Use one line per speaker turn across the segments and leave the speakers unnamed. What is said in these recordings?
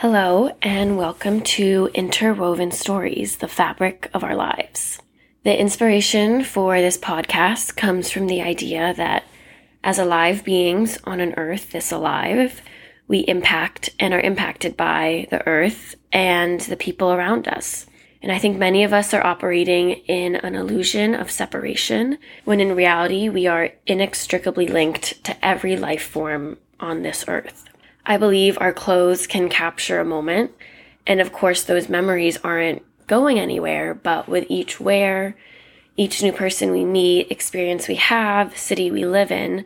Hello, and welcome to Interwoven Stories, the fabric of our lives. The inspiration for this podcast comes from the idea that as alive beings on an earth this alive, we impact and are impacted by the earth and the people around us. And I think many of us are operating in an illusion of separation when in reality we are inextricably linked to every life form on this earth. I believe our clothes can capture a moment. And of course, those memories aren't going anywhere, but with each wear, each new person we meet, experience we have, city we live in,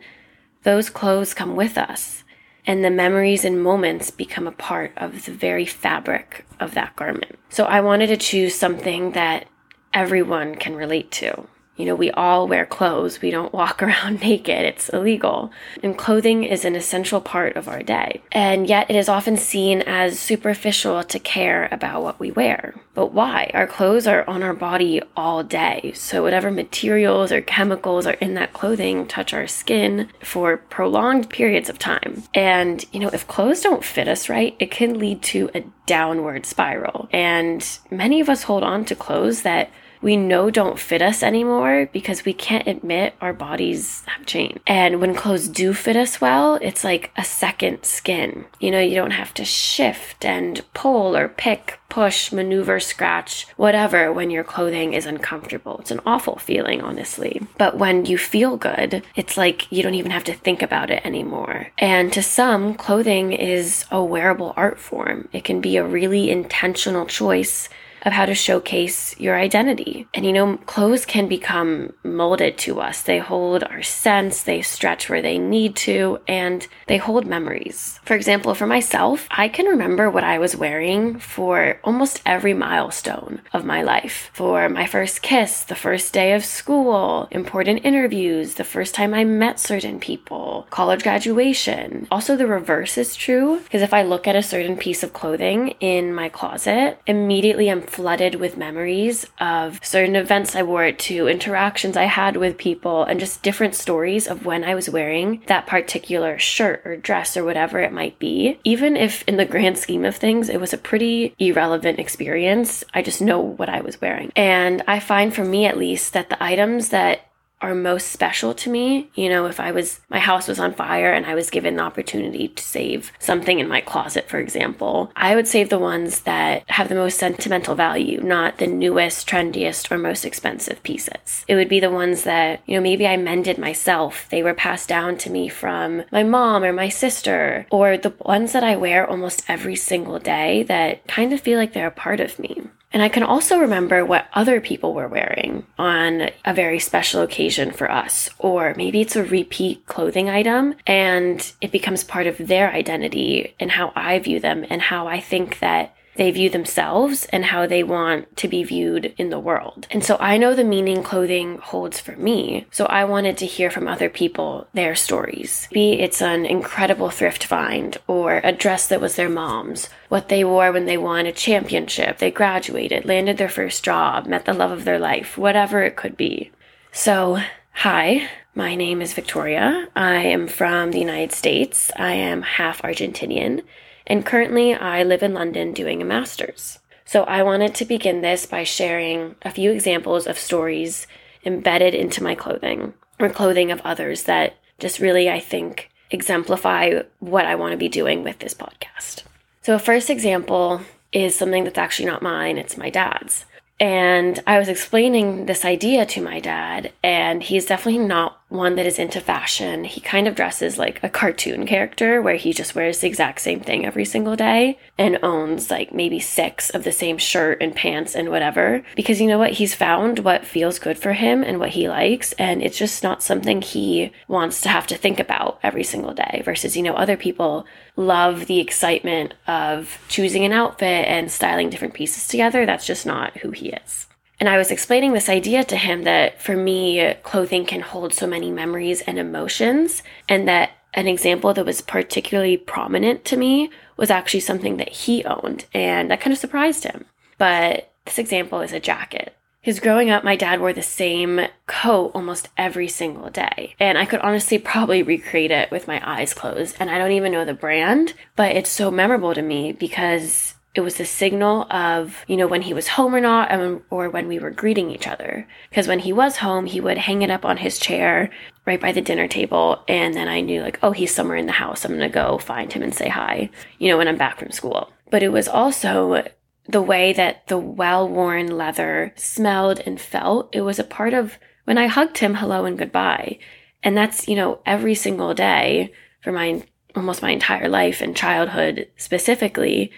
those clothes come with us. And the memories and moments become a part of the very fabric of that garment. So I wanted to choose something that everyone can relate to. You know, we all wear clothes. We don't walk around naked. It's illegal. And clothing is an essential part of our day. And yet it is often seen as superficial to care about what we wear. But why? Our clothes are on our body all day. So whatever materials or chemicals are in that clothing touch our skin for prolonged periods of time. And, you know, if clothes don't fit us right, it can lead to a downward spiral. And many of us hold on to clothes that we know don't fit us anymore because we can't admit our bodies have changed. And when clothes do fit us well, it's like a second skin. You know, you don't have to shift and pull or pick, push, maneuver, scratch, whatever when your clothing is uncomfortable. It's an awful feeling, honestly. But when you feel good, it's like you don't even have to think about it anymore. And to some, clothing is a wearable art form. It can be a really intentional choice of how to showcase your identity. And you know, clothes can become molded to us. They hold our sense, they stretch where they need to, and they hold memories. For example, for myself, I can remember what I was wearing for almost every milestone of my life. For my first kiss, the first day of school, important interviews, the first time I met certain people, college graduation. Also, the reverse is true because if I look at a certain piece of clothing in my closet, immediately I'm flooded with memories of certain events I wore it to, interactions I had with people, and just different stories of when I was wearing that particular shirt or dress or whatever it might be. Even if in the grand scheme of things, it was a pretty irrelevant experience, I just know what I was wearing. And I find for me at least that the items that are most special to me. You know, if I was, my house was on fire and I was given the opportunity to save something in my closet, for example, I would save the ones that have the most sentimental value, not the newest, trendiest, or most expensive pieces. It would be the ones that, you know, maybe I mended myself. They were passed down to me from my mom or my sister, or the ones that I wear almost every single day that kind of feel like they're a part of me. And I can also remember what other people were wearing on a very special occasion for us. Or maybe it's a repeat clothing item and it becomes part of their identity and how I view them and how I think that they view themselves and how they want to be viewed in the world. And so I know the meaning clothing holds for me. So I wanted to hear from other people their stories. Be it's an incredible thrift find or a dress that was their mom's, what they wore when they won a championship, they graduated, landed their first job, met the love of their life, whatever it could be. So, hi, my name is Victoria. I am from the United States. I am half Argentinian and currently I live in London doing a master's. So I wanted to begin this by sharing a few examples of stories embedded into my clothing or clothing of others that just really, I think, exemplify what I want to be doing with this podcast. So, a first example is something that's actually not mine, it's my dad's. And I was explaining this idea to my dad, and he's definitely not one that is into fashion. He kind of dresses like a cartoon character where he just wears the exact same thing every single day and owns like maybe six of the same shirt and pants and whatever. Because you know what? He's found what feels good for him and what he likes, and it's just not something he wants to have to think about every single day. Versus, you know, other people love the excitement of choosing an outfit and styling different pieces together. That's just not who he is. And I was explaining this idea to him that for me, clothing can hold so many memories and emotions, and that an example that was particularly prominent to me was actually something that he owned, and that kind of surprised him. But this example is a jacket. Because growing up, my dad wore the same coat almost every single day. And I could honestly probably recreate it with my eyes closed. And I don't even know the brand, but it's so memorable to me because it was a signal of, you know, when he was home or not, um, or when we were greeting each other. Because when he was home, he would hang it up on his chair right by the dinner table. And then I knew, like, oh, he's somewhere in the house. I'm going to go find him and say hi, you know, when I'm back from school. But it was also the way that the well worn leather smelled and felt. It was a part of when I hugged him, hello and goodbye. And that's, you know, every single day for my almost my entire life and childhood specifically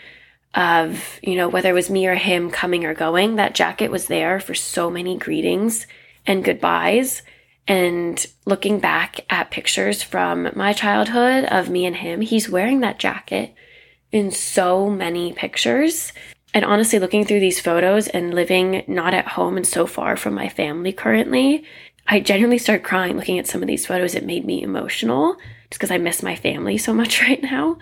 of, you know, whether it was me or him coming or going, that jacket was there for so many greetings and goodbyes. And looking back at pictures from my childhood of me and him, he's wearing that jacket in so many pictures. And honestly, looking through these photos and living not at home and so far from my family currently, I genuinely start crying looking at some of these photos. It made me emotional just because I miss my family so much right now.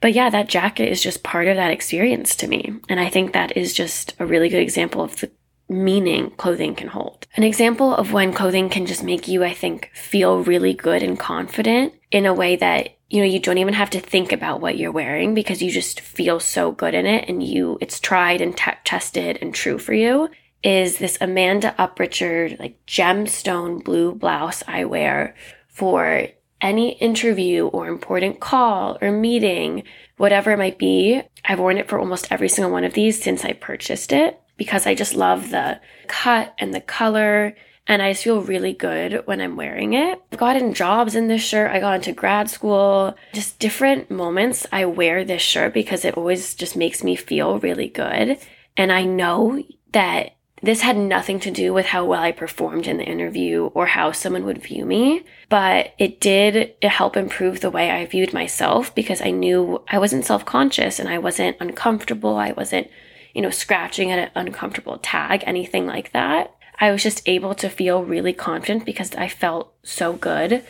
But yeah, that jacket is just part of that experience to me. And I think that is just a really good example of the meaning clothing can hold. An example of when clothing can just make you, I think, feel really good and confident in a way that you know you don't even have to think about what you're wearing because you just feel so good in it and you it's tried and t- tested and true for you is this Amanda Uprichard like gemstone blue blouse I wear for any interview or important call or meeting, whatever it might be. I've worn it for almost every single one of these since I purchased it because I just love the cut and the color. And I just feel really good when I'm wearing it. I've gotten jobs in this shirt. I got into grad school. Just different moments I wear this shirt because it always just makes me feel really good. And I know that this had nothing to do with how well I performed in the interview or how someone would view me, but it did help improve the way I viewed myself because I knew I wasn't self conscious and I wasn't uncomfortable. I wasn't, you know, scratching at an uncomfortable tag, anything like that. I was just able to feel really confident because I felt so good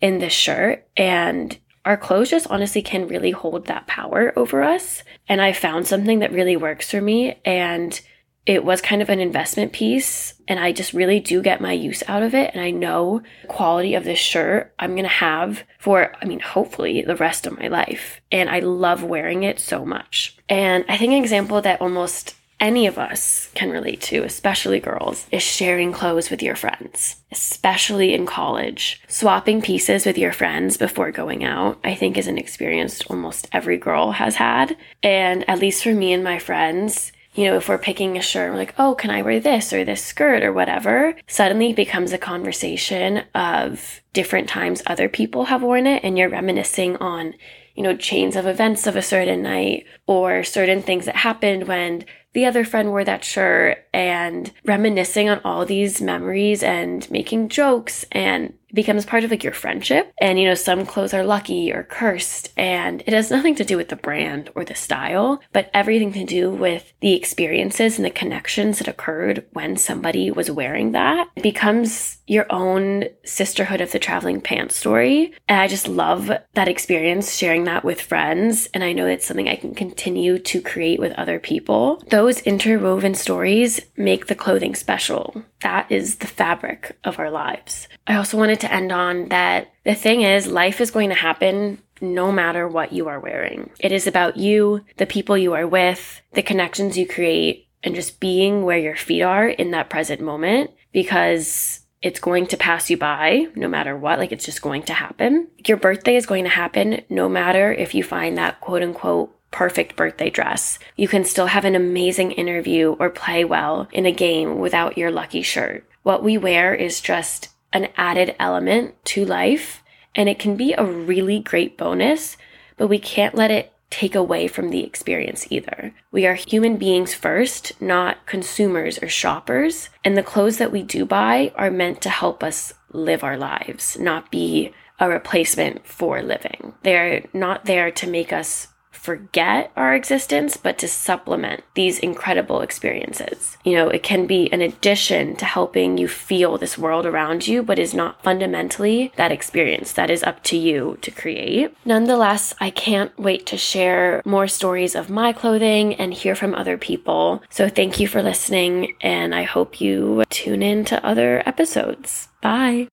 in this shirt. And our clothes just honestly can really hold that power over us. And I found something that really works for me. And it was kind of an investment piece and I just really do get my use out of it. And I know the quality of this shirt I'm going to have for, I mean, hopefully the rest of my life. And I love wearing it so much. And I think an example that almost any of us can relate to, especially girls, is sharing clothes with your friends, especially in college. Swapping pieces with your friends before going out, I think, is an experience almost every girl has had. And at least for me and my friends, you know, if we're picking a shirt, we're like, oh, can I wear this or this skirt or whatever? Suddenly it becomes a conversation of different times other people have worn it and you're reminiscing on, you know, chains of events of a certain night or certain things that happened when the other friend wore that shirt and reminiscing on all these memories and making jokes and becomes part of like your friendship. And you know, some clothes are lucky or cursed, and it has nothing to do with the brand or the style, but everything to do with the experiences and the connections that occurred when somebody was wearing that. It becomes your own sisterhood of the traveling pants story. And I just love that experience sharing that with friends. And I know it's something I can continue to create with other people. Those interwoven stories make the clothing special. That is the fabric of our lives. I also wanted to end on that the thing is, life is going to happen no matter what you are wearing. It is about you, the people you are with, the connections you create, and just being where your feet are in that present moment because it's going to pass you by no matter what. Like it's just going to happen. Your birthday is going to happen no matter if you find that quote unquote perfect birthday dress. You can still have an amazing interview or play well in a game without your lucky shirt. What we wear is just an added element to life, and it can be a really great bonus, but we can't let it take away from the experience either. We are human beings first, not consumers or shoppers, and the clothes that we do buy are meant to help us live our lives, not be a replacement for living. They're not there to make us forget our existence, but to supplement these incredible experiences. You know, it can be an addition to helping you feel this world around you, but is not fundamentally that experience that is up to you to create. Nonetheless, I can't wait to share more stories of my clothing and hear from other people. So thank you for listening, and I hope you tune in to other episodes. Bye.